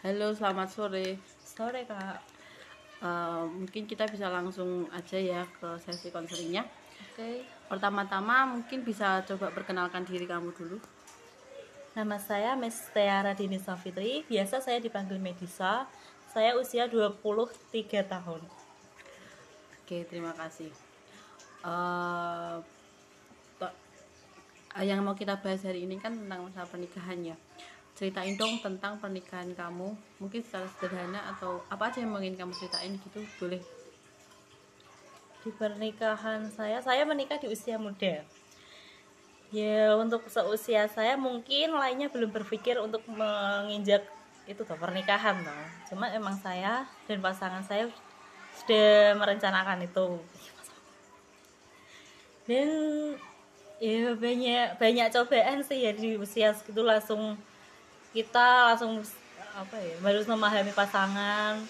Halo, selamat sore. Sore kak. Eh, mungkin kita bisa langsung aja ya ke sesi konselingnya. Oke. Pertama-tama mungkin bisa coba perkenalkan diri kamu dulu. Nama saya Miss Tiara Dini Safitri. Biasa saya dipanggil Medisa. Saya usia 23 tahun. Oke, terima kasih. Eh, yang mau kita bahas hari ini kan tentang masa pernikahan ya. Ceritain dong tentang pernikahan kamu. Mungkin secara sederhana atau apa aja yang ingin kamu ceritain gitu, boleh. Di pernikahan saya, saya menikah di usia muda. Ya untuk seusia saya mungkin lainnya belum berpikir untuk menginjak itu tuh pernikahan tuh. Cuma emang saya dan pasangan saya sudah merencanakan itu. Dan ya banyak banyak cobaan sih ya di usia segitu langsung kita langsung apa ya harus memahami pasangan.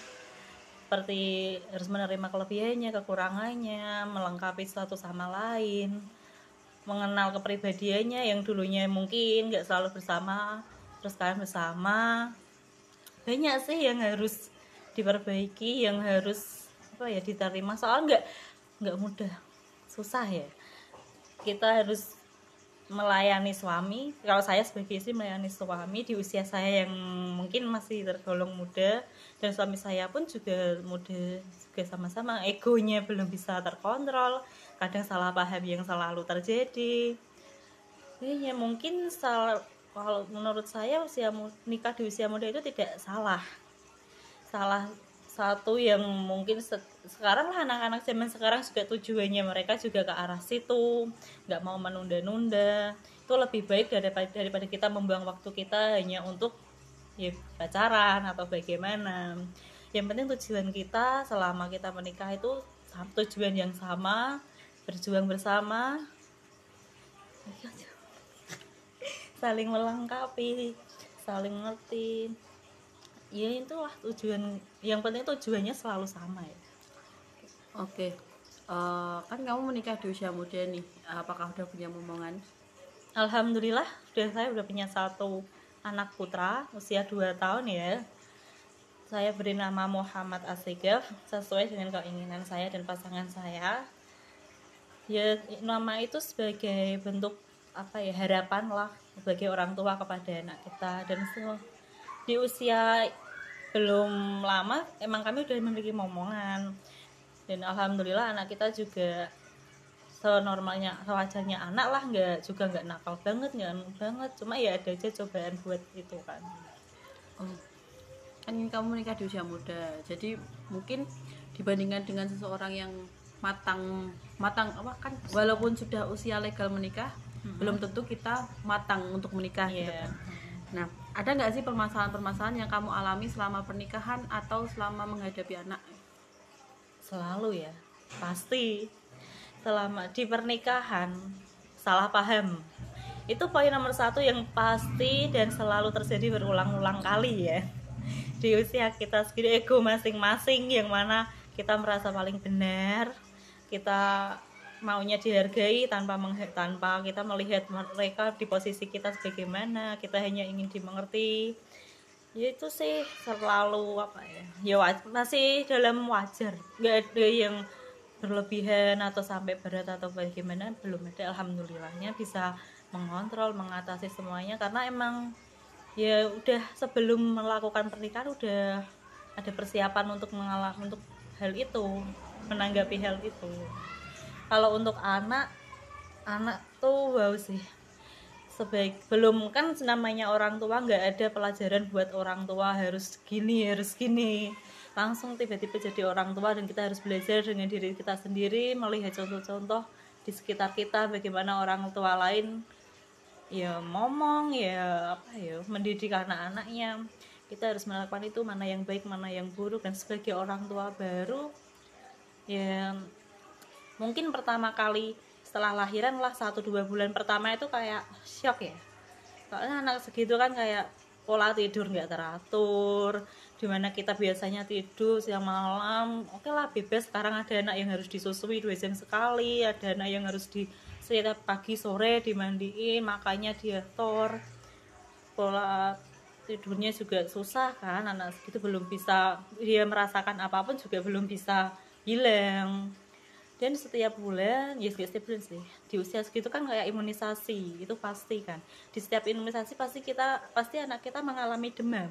Seperti harus menerima kelebihannya kekurangannya melengkapi satu sama lain. Mengenal kepribadiannya yang dulunya mungkin nggak selalu bersama terus kalian bersama. Banyak sih yang harus diperbaiki yang harus apa ya diterima. Soal nggak nggak mudah. Susah ya. Kita harus melayani suami kalau saya sebagai istri melayani suami di usia saya yang mungkin masih tergolong muda dan suami saya pun juga muda juga sama-sama egonya belum bisa terkontrol kadang salah paham yang selalu terjadi. Ya mungkin sal kalau menurut saya usia nikah di usia muda itu tidak salah. Salah satu yang mungkin se- sekarang lah anak-anak zaman sekarang juga tujuannya mereka juga ke arah situ nggak mau menunda-nunda. Itu lebih baik daripada daripada kita membuang waktu kita hanya untuk ya pacaran atau bagaimana. Yang penting tujuan kita selama kita menikah itu tujuan yang sama berjuang bersama. Saling melengkapi saling ngerti ya itu lah tujuan yang penting tujuannya selalu sama ya Oke. Eh, kan kamu menikah di usia muda nih. Apakah udah punya momongan? alhamdulillah sudah saya udah punya satu anak putra usia 2 tahun ya saya beri nama Muhammad Asegaf sesuai dengan keinginan saya dan pasangan saya ya nama itu sebagai bentuk apa ya harapan lah sebagai orang tua kepada anak kita dan se- di usia belum lama emang kami udah memiliki momongan dan alhamdulillah anak kita juga senormalnya sewajarnya anak lah nggak juga nggak nakal banget nggak anu banget cuma ya ada aja cobaan buat itu kan Oh. Kan kamu menikah di usia muda. Jadi mungkin dibandingkan dengan seseorang yang matang matang apa kan walaupun sudah usia legal menikah, belum tentu kita matang untuk menikah gitu Iya. kan. Nah, ada nggak sih permasalahan-permasalahan yang kamu alami selama pernikahan atau selama menghadapi anak? selalu ya pasti. Selama di pernikahan salah paham. Itu poin nomor satu yang pasti dan selalu terjadi berulang-ulang kali ya. Di usia kita segini ego masing-masing yang mana kita merasa paling benar kita maunya dihargai tanpa menghe- tanpa kita melihat mereka di posisi kita sebagaimana kita hanya ingin dimengerti. Ya itu sih selalu apa ya ya masih dalam wajar. Nggak ada yang berlebihan atau sampai berat atau bagaimana belum ada. Alhamdulillahnya bisa mengontrol mengatasi semuanya. Karena emang ya udah sebelum melakukan pernikahan udah ada persiapan untuk mengalami untuk hal itu menanggapi hal itu kalau untuk anak anak tuh wow sih. Sebaik belum kan namanya orang tua nggak ada pelajaran buat orang tua harus gini harus gini. Langsung tiba-tiba jadi orang tua dan kita harus belajar dengan diri kita sendiri melihat contoh-contoh di sekitar kita bagaimana orang tua lain ya ngomong ya apa ya mendidik anak-anaknya. Kita harus melakukan itu mana yang baik mana yang buruk. Dan sebagai orang tua baru ya mungkin pertama kali setelah lahiran lah satu dua bulan pertama itu kayak shock ya. Soalnya anak segitu kan kayak pola tidur nggak teratur di mana kita biasanya tidur siang malam oke lah bebas. Sekarang ada anak yang harus disusui dua jam sekali ada anak yang harus di setiap pagi sore dimandiin makanya diatur. Pola tidurnya juga susah kan anak segitu belum bisa dia merasakan apa pun juga belum bisa hilang dan setiap bulan ya setiap bulan sih. Di usia segitu kan kayak imunisasi itu pasti kan. Di setiap imunisasi pasti kita pasti anak kita mengalami demam.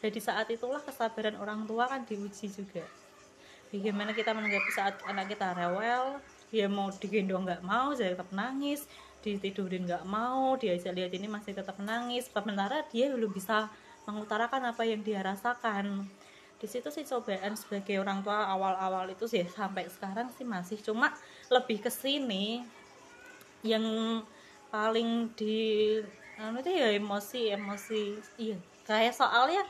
Dan di saat itulah kesabaran orang tua kan diuji juga. Bagaimana kita menanggapi saat anak kita rewel dia mau digendong nggak mau jadi tetap nangis ditidurin nggak mau diajak lihat ini masih tetap nangis. Sementara dia belum bisa mengutarakan apa yang dia rasakan di situ sih cobaan sebagai orang tua awal-awal itu sih sampai sekarang sih masih. Cuma lebih ke sini yang paling di anu itu ya emosi emosi. Iya kayak soalnya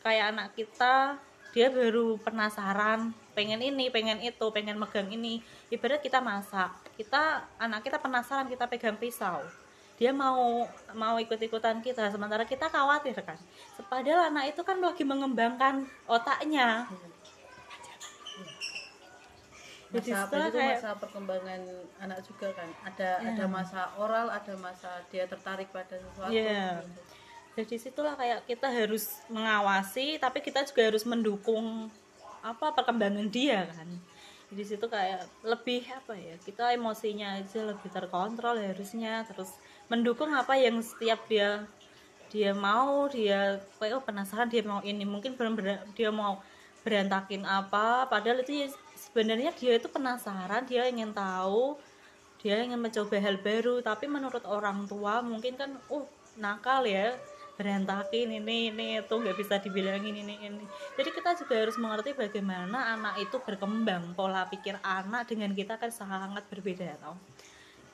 kayak anak kita dia baru penasaran pengen ini pengen itu pengen megang ini. Ibarat kita masak kita anak kita penasaran kita pegang pisau dia mau mau ikut-ikutan kita sementara kita khawatir kan padahal anak itu kan lagi mengembangkan otaknya masa apa itu kayak, masa perkembangan anak juga kan ada yeah. ada masa oral ada masa dia tertarik pada sesuatu yeah. gitu. jadi situlah kayak kita harus mengawasi tapi kita juga harus mendukung apa perkembangan dia kan di situ kayak lebih apa ya kita emosinya aja lebih terkontrol harusnya terus mendukung apa yang setiap dia dia mau dia kayak oh penasaran dia mau ini mungkin belum dia mau berantakin apa padahal itu ya, sebenarnya dia itu penasaran dia ingin tahu dia ingin mencoba hal baru tapi menurut orang tua mungkin kan oh nakal ya berantakin ini ini itu nggak bisa dibilangin ini ini. Jadi kita juga harus mengerti bagaimana anak itu berkembang pola pikir anak dengan kita kan sangat berbeda tau.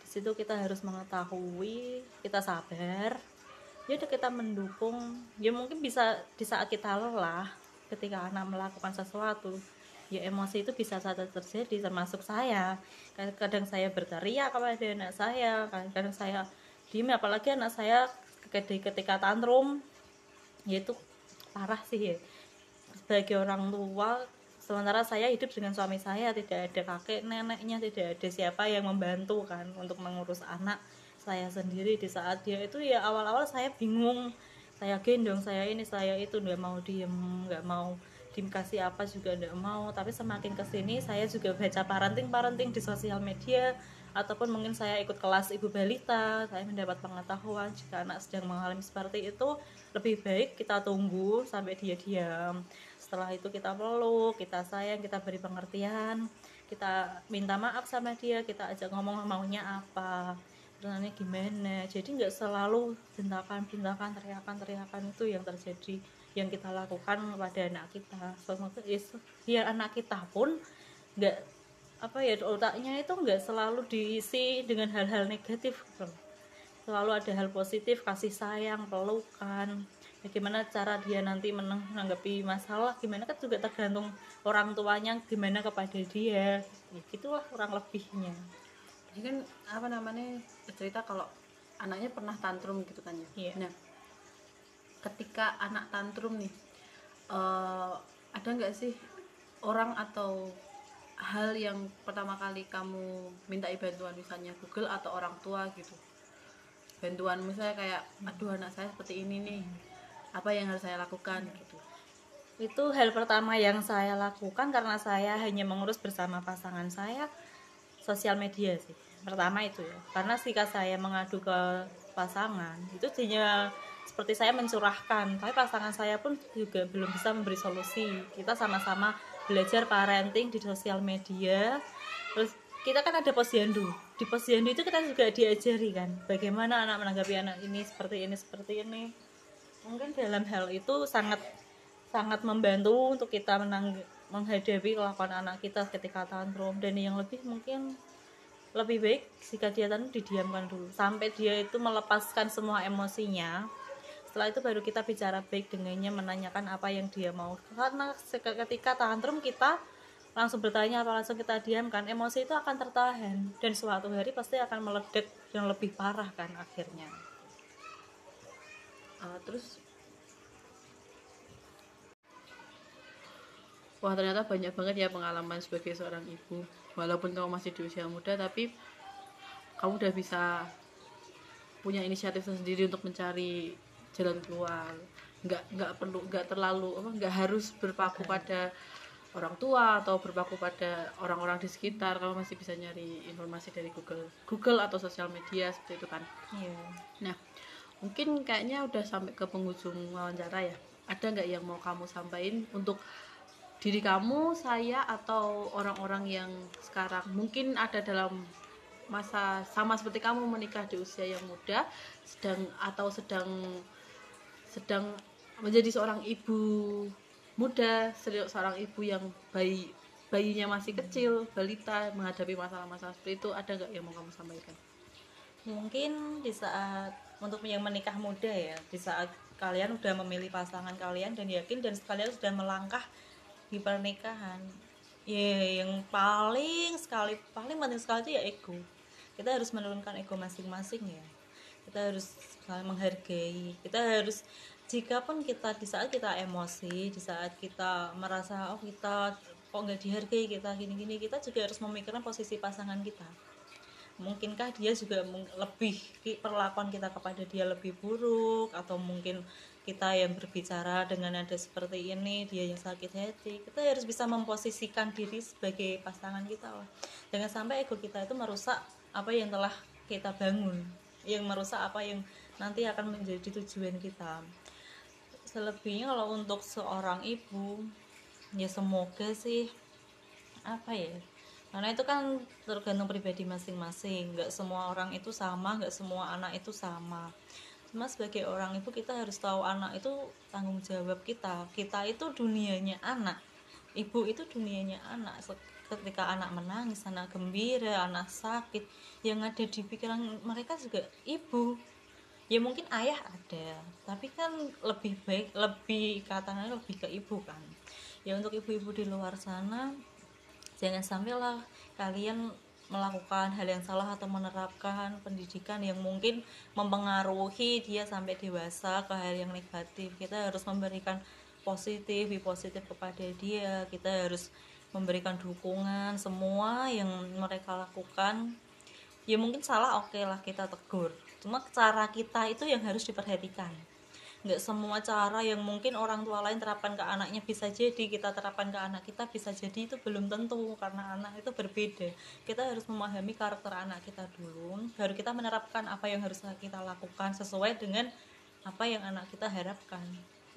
Situ kita harus mengetahui kita sabar ya udah kita mendukung. Ya mungkin bisa di saat kita lelah ketika anak melakukan sesuatu ya emosi itu bisa saja terjadi termasuk saya. Kadang saya berteriak kepada anak saya kadang saya diem apalagi anak saya ketika tantrum ya itu parah sih ya. Sebagai orang tua sementara saya hidup dengan suami saya tidak ada kakek neneknya tidak ada siapa yang membantu kan untuk mengurus anak saya sendiri di saat dia itu. Ya awal-awal saya bingung. Saya gendong saya ini saya itu nggak mau diem nggak mau dikasih apa juga nggak mau. Tapi semakin ke sini saya juga baca parenting parenting di sosial media ataupun mungkin saya ikut kelas ibu balita saya mendapat pengetahuan jika anak sedang mengalami seperti itu lebih baik kita tunggu sampai dia diam. Setelah itu kita peluk kita sayang kita beri pengertian kita minta maaf sama dia kita ajak ngomong maunya apa renanya gimana. Jadi nggak selalu bentakan bentakan teriakan teriakan itu yang terjadi yang kita lakukan pada anak kita. Semoga ya anak kita pun nggak apa ya otaknya itu nggak selalu diisi dengan hal-hal negatif selalu ada hal positif kasih sayang pelukan. Bagaimana cara dia nanti menanggapi masalah gimana kan juga tergantung orang tuanya gimana kepada dia. Ya, gitulah kurang lebihnya. Ini kan apa namanya cerita kalau anaknya pernah tantrum gitu kan ya? Yeah. nah ketika anak tantrum nih uh, ada nggak sih orang atau hal yang pertama kali kamu minta bantuan misalnya Google atau orang tua gitu. Bantuan misalnya kayak aduh anak saya seperti ini nih. Apa yang harus saya lakukan? gitu. Itu hal pertama yang saya lakukan karena saya hanya mengurus bersama pasangan saya sosial media sih. Pertama itu ya. Karena jika saya mengadu ke pasangan itu hanya seperti saya mencurahkan. Tapi pasangan saya pun juga belum bisa memberi solusi. Kita sama-sama belajar parenting di sosial media. Terus kita kan ada posyandu. Di posyandu itu kita juga diajari kan bagaimana anak menanggapi anak ini seperti ini seperti ini. Mungkin dalam hal itu sangat sangat membantu untuk kita menang, menghadapi kelakuan anak kita ketika tantrum dan yang lebih mungkin lebih baik jika dia tantrum didiamkan dulu. Sampai dia itu melepaskan semua emosinya setelah itu baru kita bicara baik dengannya menanyakan apa yang dia mau. Karena ketika tantrum kita langsung bertanya apa langsung kita diamkan emosi itu akan tertahan. Dan suatu hari pasti akan meledak yang lebih parah kan akhirnya. Uh, terus? Wah ternyata banyak banget ya pengalaman sebagai seorang ibu. Walaupun kamu masih di usia muda tapi kamu udah bisa punya inisiatif sendiri untuk mencari jalan keluar. Nggak nggak perlu nggak terlalu apa nggak harus berpaku pada orang tua atau berpaku pada orang-orang di sekitar. Kamu masih bisa nyari informasi dari Google Google atau sosial media seperti itu kan? Iya. Nah mungkin kayaknya udah sampai ke penghujung wawancara ya. Ada nggak yang mau kamu sampaikan untuk diri kamu saya atau orang-orang yang sekarang mungkin ada dalam masa sama seperti kamu menikah di usia yang muda sedang atau sedang sedang menjadi seorang ibu muda se- seorang ibu yang bayi bayinya masih kecil balita menghadapi masalah-masalah seperti itu ada nggak yang mau kamu sampaikan? Mungkin di saat untuk yang menikah muda ya di saat kalian udah memilih pasangan kalian dan yakin dan kalian sudah melangkah di pernikahan ya yang paling sekali paling penting sekali itu ya ego. Kita harus menurunkan ego masing-masing ya. Kita harus saling menghargai. Kita harus jika pun kita di saat kita emosi di saat kita merasa oh kita kok nggak dihargai kita gini-gini kita juga harus memikirkan posisi pasangan kita. Mungkinkah dia juga lebih perlakuan kita kepada dia lebih buruk? Atau mungkin kita yang berbicara dengan nada seperti ini dia yang sakit hati? Kita harus bisa memposisikan diri sebagai pasangan kita lah jangan sampai ego kita itu merusak apa yang telah kita bangun yang merusak apa yang nanti akan menjadi tujuan kita. Selebihnya kalau untuk seorang ibu ya semoga sih apa ya karena itu kan tergantung pribadi masing-masing. Nggak semua orang itu sama nggak semua anak itu sama. Cuma sebagai orang ibu kita harus tahu anak itu tanggung jawab kita. Kita itu dunianya anak ibu itu dunianya anak. Ketika anak menangis anak gembira anak sakit yang ada di pikiran mereka juga ibu ya mungkin ayah ada tapi kan lebih baik lebih katanya lebih ke ibu kan. Ya untuk ibu-ibu di luar sana jangan sampailah kalian melakukan hal yang salah atau menerapkan pendidikan yang mungkin mempengaruhi dia sampai dewasa ke hal yang negatif. Kita harus memberikan positif be positif kepada dia. Kita harus memberikan dukungan semua yang mereka lakukan ya mungkin salah oke lah kita tegur cuma cara kita itu yang harus diperhatikan. Nggak semua cara yang mungkin orang tua lain terapkan ke anaknya bisa jadi kita terapkan ke anak kita bisa jadi itu belum tentu karena anak itu berbeda. Kita harus memahami karakter anak kita dulu baru kita menerapkan apa yang harus kita lakukan sesuai dengan apa yang anak kita harapkan.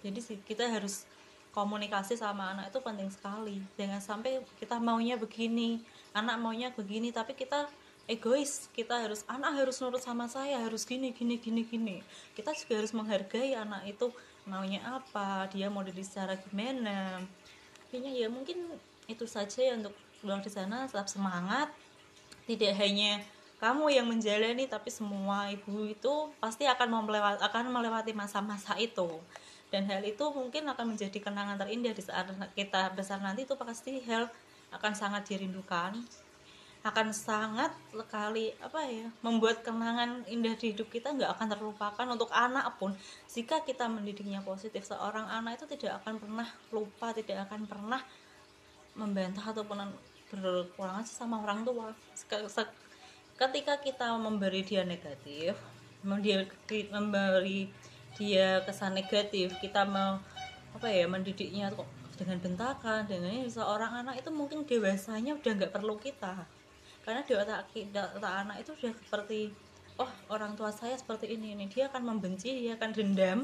Jadi kita harus komunikasi sama anak itu penting sekali. Jangan sampai kita maunya begini anak maunya begini tapi kita egois. Kita harus anak harus nurut sama saya harus gini gini gini gini. Kita juga harus menghargai anak itu maunya apa dia mau jadi secara gimana. Intinya ya mungkin itu saja ya untuk luar di sana tetap semangat. Tidak hanya kamu yang menjalani tapi semua ibu itu pasti akan melewati akan melewati masa-masa itu. Dan hal itu mungkin akan menjadi kenangan terindah di saat kita besar nanti itu pasti hal akan sangat dirindukan akan sangat sekali apa ya membuat kenangan indah di hidup kita nggak akan terlupakan untuk anak pun. Jika kita mendidiknya positif seorang anak itu tidak akan pernah lupa tidak akan pernah membantah ataupun berkurang aja sama orang tua. Ketika kita memberi dia negatif memberi dia kesan negatif kita mau apa ya mendidiknya kok dengan bentakan dengan ini seorang anak itu mungkin dewasanya udah nggak perlu kita karena di otak, di otak anak itu sudah seperti oh orang tua saya seperti ini ini dia akan membenci dia akan dendam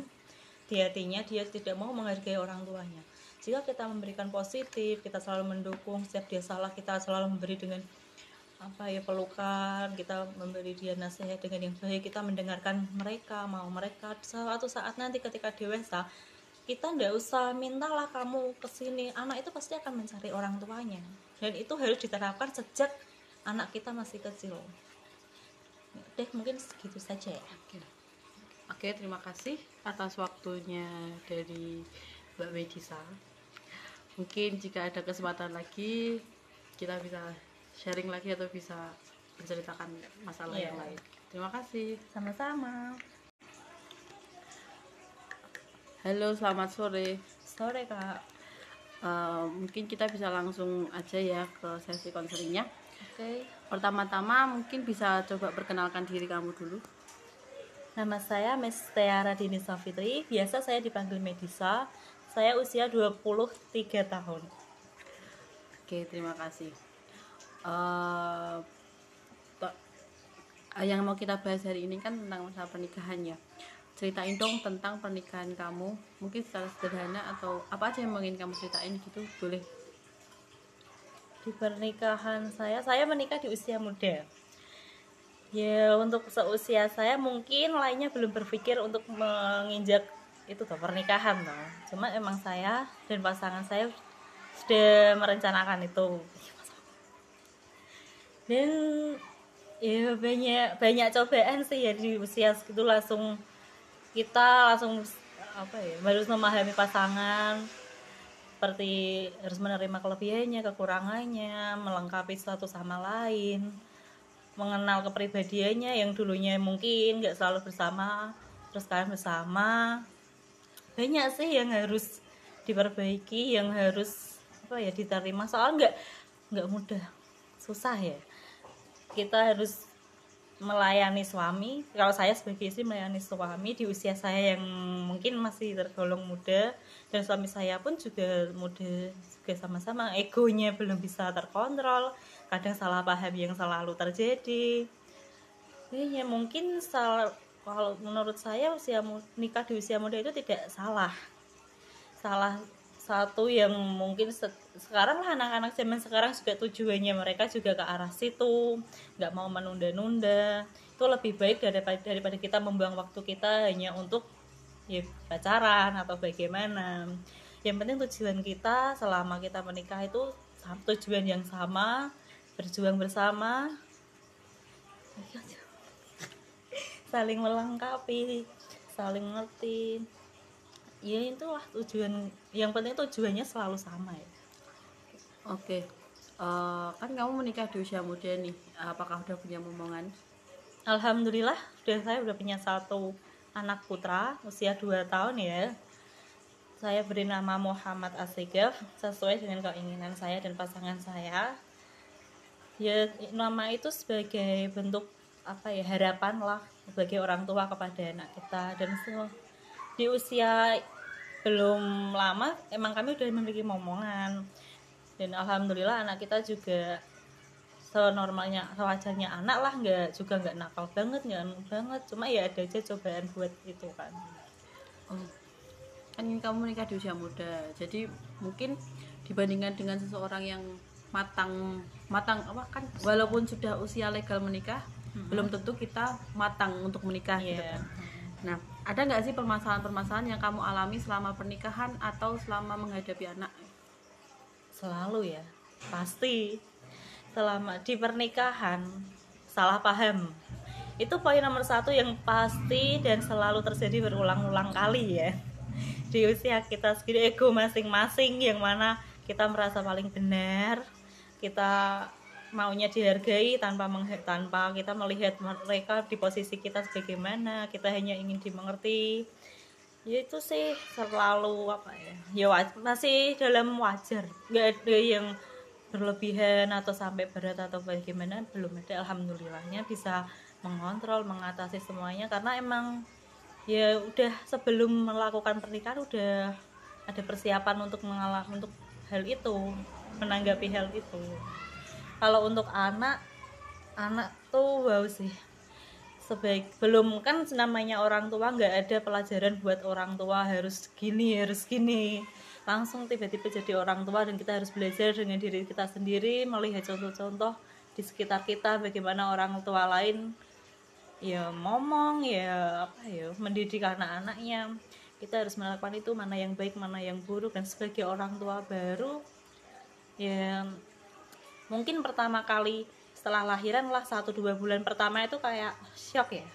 di hatinya dia tidak mau menghargai orang tuanya. Jika kita memberikan positif kita selalu mendukung setiap dia salah kita selalu memberi dengan apa ya pelukan kita memberi dia nasihat dengan yang baik kita mendengarkan mereka mau mereka suatu saat nanti ketika dewasa kita ndak usah mintalah kamu ke sini anak itu pasti akan mencari orang tuanya. Dan itu harus diterapkan sejak anak kita masih kecil deh mungkin segitu saja ya Oke. Oke, terima kasih atas waktunya dari Mbak Medisa. Mungkin jika ada kesempatan lagi kita bisa sharing lagi atau bisa menceritakan masalah Iya. yang lain. Terima kasih. sama-sama Halo, selamat sore. sore kak Eh, mungkin kita bisa langsung aja ya ke sesi konselingnya. Oke Pertama-tama mungkin bisa coba perkenalkan diri kamu dulu. Nama saya Miss Tiara Dini Safitri, biasa saya dipanggil Medisa. Saya usia 23 tahun. Oke, terima kasih. Uh, yang mau kita bahas hari ini kan tentang masa pernikahan ya. Ceritain dong tentang pernikahan kamu, mungkin secara sederhana atau apa aja yang ingin kamu ceritain gitu, boleh. Di pernikahan saya, saya menikah di usia muda. Ya untuk seusia saya mungkin lainnya belum berpikir untuk menginjak itu tuh pernikahan tuh cuma emang saya dan pasangan saya sudah merencanakan itu. Dan ya banyak banyak cobaan sih ya di usia segitu langsung kita langsung apa ya harus memahami pasangan seperti harus menerima kelebihannya kekurangannya melengkapi satu sama lain mengenal kepribadiannya yang dulunya mungkin nggak selalu bersama terus kalian bersama. Banyak sih yang harus diperbaiki yang harus apa ya diterima. Soal nggak nggak mudah susah ya. Kita harus melayani suami. Kalau saya sebagai istri melayani suami di usia saya yang mungkin masih tergolong muda dan suami saya pun juga muda juga sama-sama. Egonya belum bisa terkontrol. Kadang salah paham yang selalu terjadi. Ya mungkin salah kalau menurut saya usia nikah di usia muda itu tidak salah. Salah satu yang mungkin se sekarang lah anak-anak zaman sekarang juga tujuannya mereka juga ke arah situ. Nggak mau menunda-nunda. Itu lebih baik daripada daripada kita membuang waktu kita hanya untuk ya pacaran atau bagaimana. Yang penting tujuan kita selama kita menikah itu tujuan yang sama berjuang bersama. Saling melengkapi saling ngerti. Ya itulah tujuan yang penting tujuannya selalu sama ya. Oke uh, kan kamu menikah di usia muda nih apakah udah punya momongan? Alhamdulillah sudah saya udah punya satu anak putra usia 2 tahun ya. Saya beri nama Muhammad Asigaf sesuai dengan keinginan saya dan pasangan saya. Ya nama itu sebagai bentuk apa ya harapan lah sebagai orang tua kepada anak kita. Dan so, di usia belum lama emang kami udah memiliki momongan. Dan alhamdulillah anak kita juga senormalnya sewajarnya anak lah nggak juga nggak nakal banget nggak anu banget cuma ya ada aja cobaan buat itu kan oh. kan kamu nikah di usia muda jadi mungkin dibandingkan dengan seseorang yang matang matang apa kan walaupun sudah usia legal menikah hmm. belum tentu kita matang untuk menikah yeah. gitu iya. kan. Nah, ada nggak sih permasalahan-permasalahan yang kamu alami selama pernikahan atau selama menghadapi anak? Selalu ya, pasti. Selama di pernikahan salah paham. Itu poin nomor satu yang pasti dan selalu terjadi berulang-ulang kali ya. Di usia kita segini ego masing-masing yang mana kita merasa paling benar kita maunya dihargai tanpa tanpa kita melihat mereka di posisi kita sebagaimana kita hanya ingin dimengerti. Ya itu sih selalu apa ya ya masih dalam wajar. Nggak ada yang berlebihan atau sampai berat atau bagaimana belum ada. Alhamdulillahnya bisa mengontrol mengatasi semuanya. Karena emang ya udah sebelum melakukan pernikahan udah ada persiapan untuk mengalami untuk hal itu menanggapi hal itu. Kalau untuk anak anak tuh wow sih. Sebaik belum kan namanya orang tua nggak ada pelajaran buat orang tua harus gini harus gini langsung tiba-tiba jadi orang tua dan kita harus belajar dengan diri kita sendiri melihat contoh-contoh di sekitar kita bagaimana orang tua lain ya ngomong ya apa ya mendidik anak-anaknya. Kita harus melakukan itu mana yang baik mana yang buruk. Dan sebagai orang tua baru ya mungkin pertama kali setelah lahiran lah satu dua bulan pertama itu kayak shock ya.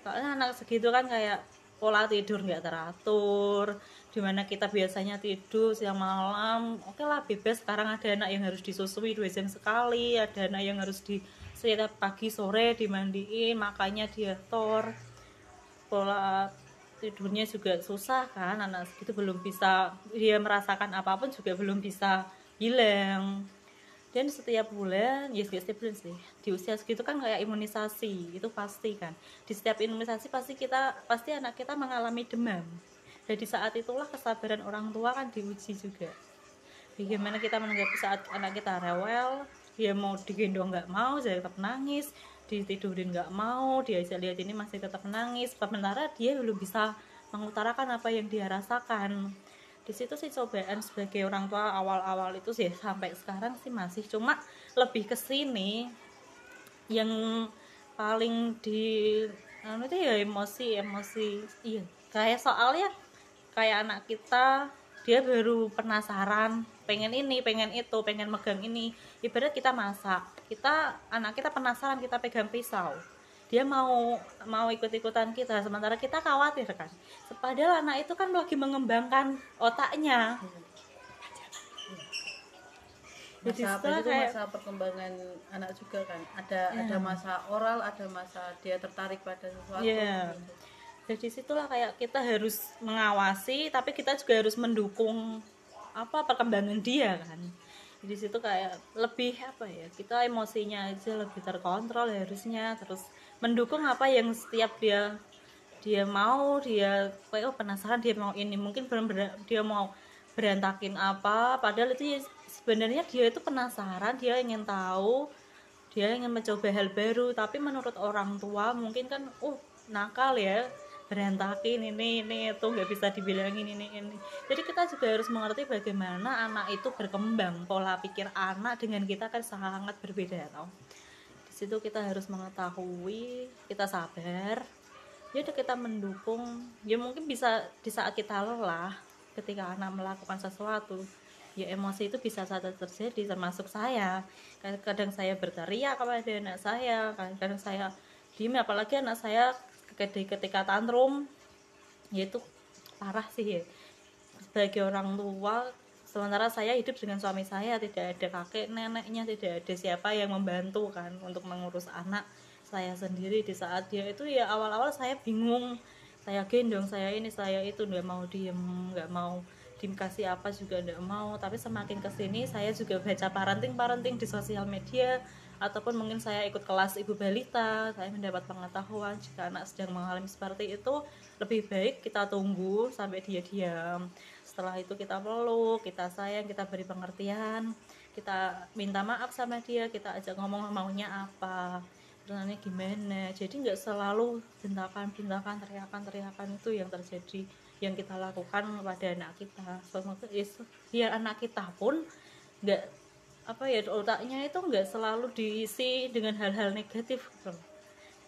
Soalnya anak segitu kan kayak pola tidur nggak teratur di mana kita biasanya tidur siang malam oke lah bebas sekarang ada anak yang harus disusui dua jam sekali ada anak yang harus di setiap pagi sore dimandiin makanya diatur. Pola tidurnya juga susah kan anak segitu belum bisa dia merasakan apa pun juga belum bisa hilang dan setiap bulan ya setiap bulan sih. Di usia segitu kan kayak imunisasi itu pasti kan. Di setiap imunisasi pasti kita pasti anak kita mengalami demam. Dan di saat itulah kesabaran orang tua kan diuji juga. Bagaimana kita menanggapi saat anak kita rewel dia mau digendong nggak mau jadi tetap nangis ditidurin nggak mau dia lihat ini masih tetap nangis. Sementara dia belum bisa mengutarakan apa yang dia rasakan di situ sih cobaan sebagai orang tua awal-awal itu sih sampai sekarang sih masih. Cuma lebih ke sini yang paling di anu itu ya emosi emosi. Iya kayak soalnya kayak anak kita dia baru penasaran pengen ini pengen itu pengen megang ini. Ibarat kita masak kita anak kita penasaran kita pegang pisau dia mau mau ikut-ikutan kita sementara kita khawatir kan? Padahal anak itu kan lagi mengembangkan otaknya. Masa apa itu kayak, masa perkembangan anak juga kan? Ada ya. ada masa oral ada masa dia tertarik pada sesuatu. Gitu. jadi situlah kayak kita harus mengawasi tapi kita juga harus mendukung apa perkembangan dia kan di situ kayak lebih apa ya kita emosinya aja lebih terkontrol harusnya terus mendukung apa yang setiap dia dia mau dia kayak oh penasaran dia mau ini. Mungkin benar dia mau berantakin apa padahal itu ya, sebenarnya dia itu penasaran dia ingin tahu dia ingin mencoba hal baru. Tapi menurut orang tua mungkin kan oh nakal ya berantakin ini ini itu nggak bisa dibilangin ini ini jadi kita juga harus mengerti bagaimana anak itu berkembang pola pikir anak dengan kita kan sangat berbeda tau. Situ kita harus mengetahui kita sabar ya kita mendukung. Ya mungkin bisa di saat kita lelah ketika anak melakukan sesuatu ya emosi itu bisa saja terjadi termasuk saya. Kadang saya berteriak kepada anak saya kadang saya diem apalagi anak saya ketika tantrum ya itu parah sih ya. Sebagai orang tua sementara saya hidup dengan suami saya tidak ada kakek neneknya tidak ada siapa yang membantu kan untuk mengurus anak saya sendiri di saat dia itu. Ya awal-awal saya bingung. Saya gendong saya ini saya itu nggak mau diem nggak mau dikasih apa juga nggak mau. Tapi semakin ke sini saya juga baca parenting parenting di sosial media ataupun mungkin saya ikut kelas ibu balita saya mendapat pengetahuan jika anak sedang mengalami seperti itu lebih baik kita tunggu sampai dia diam. Setelah itu kita peluk kita sayang kita beri pengertian kita minta maaf sama dia kita ajak ngomong maunya apa renanya gimana. Jadi nggak selalu bentakan bentakan teriakan teriakan itu yang terjadi yang kita lakukan pada anak kita. Semoga biar anak kita pun nggak apa ya otaknya itu nggak selalu diisi dengan hal-hal negatif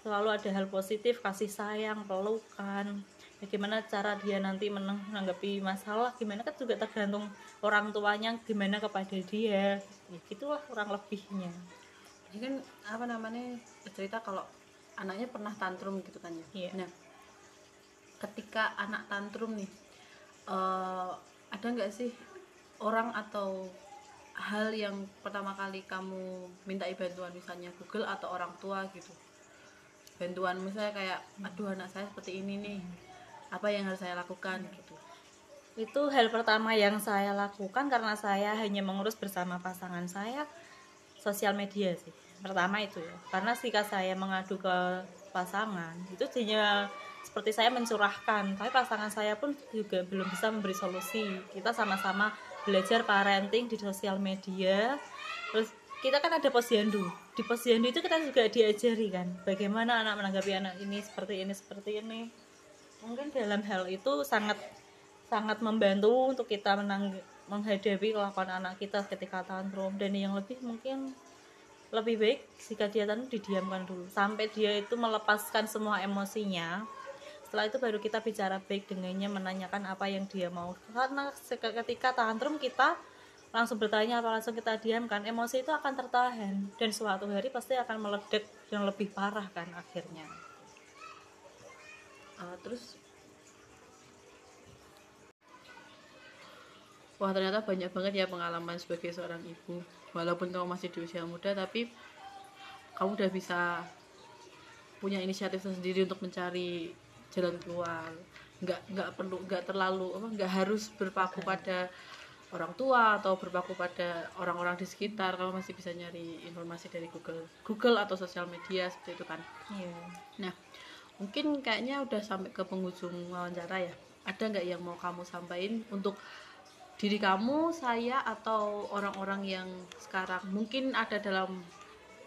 selalu ada hal positif kasih sayang pelukan. Bagaimana cara dia nanti menanggapi masalah gimana kan juga tergantung orang tuanya gimana kepada dia. Ya, gitulah kurang lebihnya. Jadi kan apa namanya cerita kalau anaknya pernah tantrum gitu kan ya. Yeah. nah ketika anak tantrum nih uh, ada nggak sih orang atau hal yang pertama kali kamu minta bantuan misalnya Google atau orang tua gitu. Bantuan misalnya kayak aduh anak saya seperti ini nih. Apa yang harus saya lakukan? Gitu. Itu hal pertama yang saya lakukan karena saya hanya mengurus bersama pasangan saya sosial media sih. Pertama itu ya. Karena jika saya mengadu ke pasangan itu hanya seperti saya mencurahkan. Tapi pasangan saya pun juga belum bisa memberi solusi. Kita sama-sama belajar parenting di sosial media. Terus kita kan ada posyandu. Di posyandu itu kita juga diajari kan bagaimana anak menanggapi anak ini seperti ini seperti ini. Mungkin dalam hal itu sangat sangat membantu untuk kita menang, menghadapi kelakuan anak kita ketika tantrum dan yang lebih mungkin lebih baik jika dia tantrum didiamkan dulu. Sampai dia itu melepaskan semua emosinya setelah itu baru kita bicara baik dengannya menanyakan apa yang dia mau. Karena ketika tantrum kita langsung bertanya apa langsung kita diamkan emosi itu akan tertahan. Dan suatu hari pasti akan meledak yang lebih parah kan akhirnya. Uh, terus? Wah ternyata banyak banget ya pengalaman sebagai seorang ibu. Walaupun kamu masih di usia muda tapi kamu udah bisa punya inisiatif sendiri untuk mencari jalan keluar. Nggak nggak perlu nggak terlalu apa nggak harus berpaku pada orang tua atau berpaku pada orang-orang di sekitar. Kalau masih bisa nyari informasi dari Google Google atau sosial media seperti itu kan? Iya. Nah mungkin kayaknya udah sampai ke penghujung wawancara ya. Ada nggak yang mau kamu sampaikan untuk diri kamu saya atau orang-orang yang sekarang mungkin ada dalam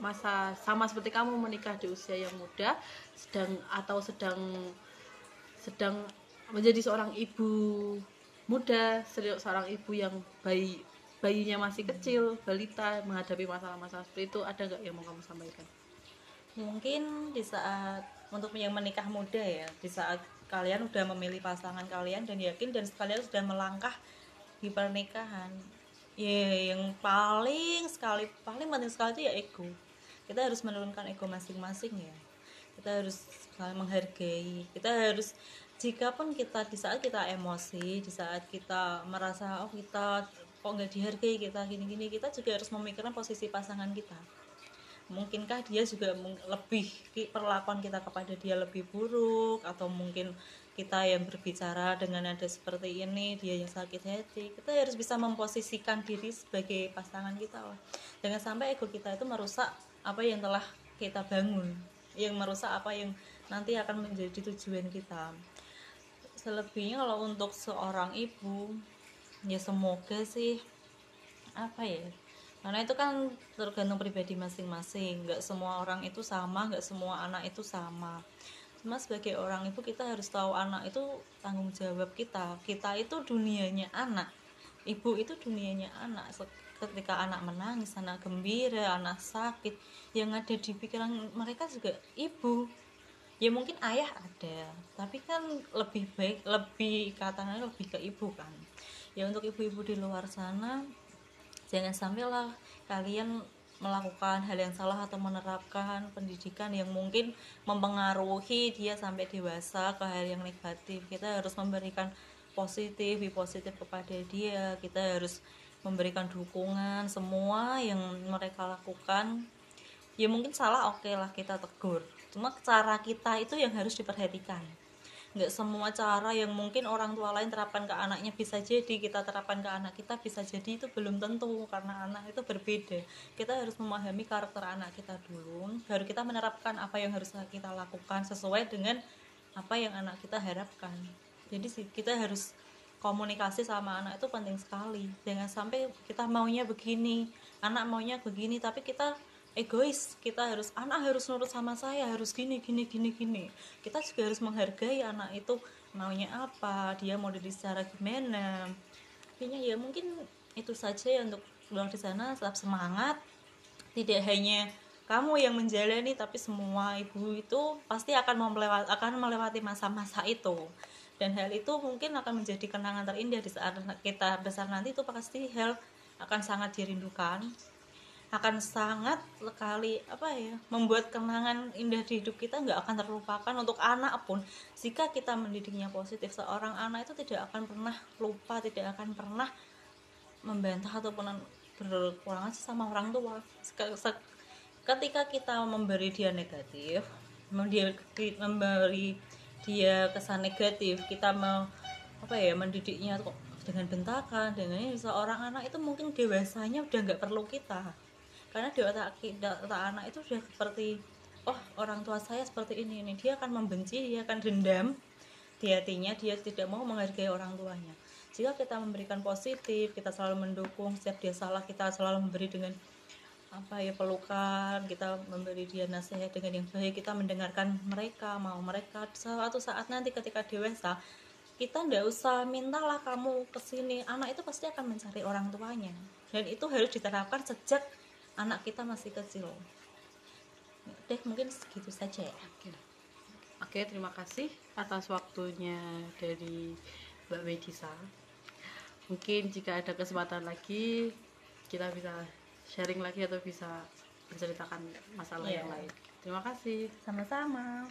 masa sama seperti kamu menikah di usia yang muda sedang atau sedang sedang menjadi seorang ibu muda se- seorang ibu yang bayi bayinya masih kecil balita menghadapi masalah-masalah seperti itu ada nggak yang mau kamu sampaikan? Mungkin di saat untuk yang menikah muda ya di saat kalian udah memilih pasangan kalian dan yakin dan sekalian sudah melangkah di pernikahan ya yang paling sekali paling penting sekali itu ya ego. Kita harus menurunkan ego masing-masing ya. Kita harus saling menghargai. Kita harus jika pun kita di saat kita emosi di saat kita merasa oh kita kok nggak dihargai kita gini-gini kita juga harus memikirkan posisi pasangan kita. Mungkinkah dia juga lebih perlakuan kita kepada dia lebih buruk? Atau mungkin kita yang berbicara dengan nada seperti ini dia yang sakit hati? Kita harus bisa memposisikan diri sebagai pasangan kita lah jangan sampai ego kita itu merusak apa yang telah kita bangun yang merusak apa yang nanti akan menjadi tujuan kita. Selebihnya kalau untuk seorang ibu ya semoga sih apa ya karena itu kan tergantung pribadi masing-masing. Nggak semua orang itu sama nggak semua anak itu sama. Cuma sebagai orang ibu kita harus tahu anak itu tanggung jawab kita. Kita itu dunianya anak ibu itu dunianya anak. Ketika anak menangis anak gembira anak sakit yang ada di pikiran mereka juga ibu ya mungkin ayah ada tapi kan lebih baik lebih katanya lebih ke ibu kan. Ya untuk ibu-ibu di luar sana jangan sampailah kalian melakukan hal yang salah atau menerapkan pendidikan yang mungkin mempengaruhi dia sampai dewasa ke hal yang negatif. Kita harus memberikan positif be positif kepada dia. Kita harus memberikan dukungan semua yang mereka lakukan. Ya mungkin salah oke lah kita tegur cuma cara kita itu yang harus diperhatikan. Nggak semua cara yang mungkin orang tua lain terapkan ke anaknya bisa jadi kita terapkan ke anak kita bisa jadi itu belum tentu karena anak itu berbeda. Kita harus memahami karakter anak kita dulu baru kita menerapkan apa yang harus kita lakukan sesuai dengan apa yang anak kita harapkan. Jadi kita harus komunikasi sama anak itu penting sekali. Jangan sampai kita maunya begini anak maunya begini tapi kita egois. Kita harus anak harus nurut sama saya harus gini gini gini gini. Kita juga harus menghargai anak itu maunya apa dia mau diri secara gimana. Intinya ya mungkin itu saja ya untuk luar di sana. Tetap semangat. Tidak hanya kamu yang menjalani tapi semua ibu itu pasti akan melewati akan melewati masa-masa itu. Dan hal itu mungkin akan menjadi kenangan terindah di saat kita besar nanti itu pasti hal akan sangat dirindukan akan sangat sekali apa ya membuat kenangan indah di hidup kita nggak akan terlupakan untuk anak pun. Jika kita mendidiknya positif seorang anak itu tidak akan pernah lupa tidak akan pernah membantah ataupun berkurang aja sama orang tua. Ketika kita memberi dia negatif memberi dia kesan negatif kita mau apa ya mendidiknya kok dengan bentakan dengan seorang anak itu mungkin dewasanya udah nggak perlu kita karena di otak, di otak anak itu sudah seperti oh orang tua saya seperti ini ini dia akan membenci dia akan dendam di hatinya dia tidak mau menghargai orang tuanya. Jika kita memberikan positif kita selalu mendukung setiap dia salah kita selalu memberi dengan apa ya pelukan kita memberi dia nasihat dengan yang baik kita mendengarkan mereka mau mereka. Suatu saat nanti ketika dewasa kita ndak usah mintalah kamu ke sini anak itu pasti akan mencari orang tuanya. Dan itu harus diterapkan sejak anak kita masih kecil deh mungkin segitu saja ya Oke. Oke, terima kasih atas waktunya dari Mbak Medisa. Mungkin jika ada kesempatan lagi kita bisa sharing lagi atau bisa menceritakan masalah Iya. yang lain. Terima kasih. sama-sama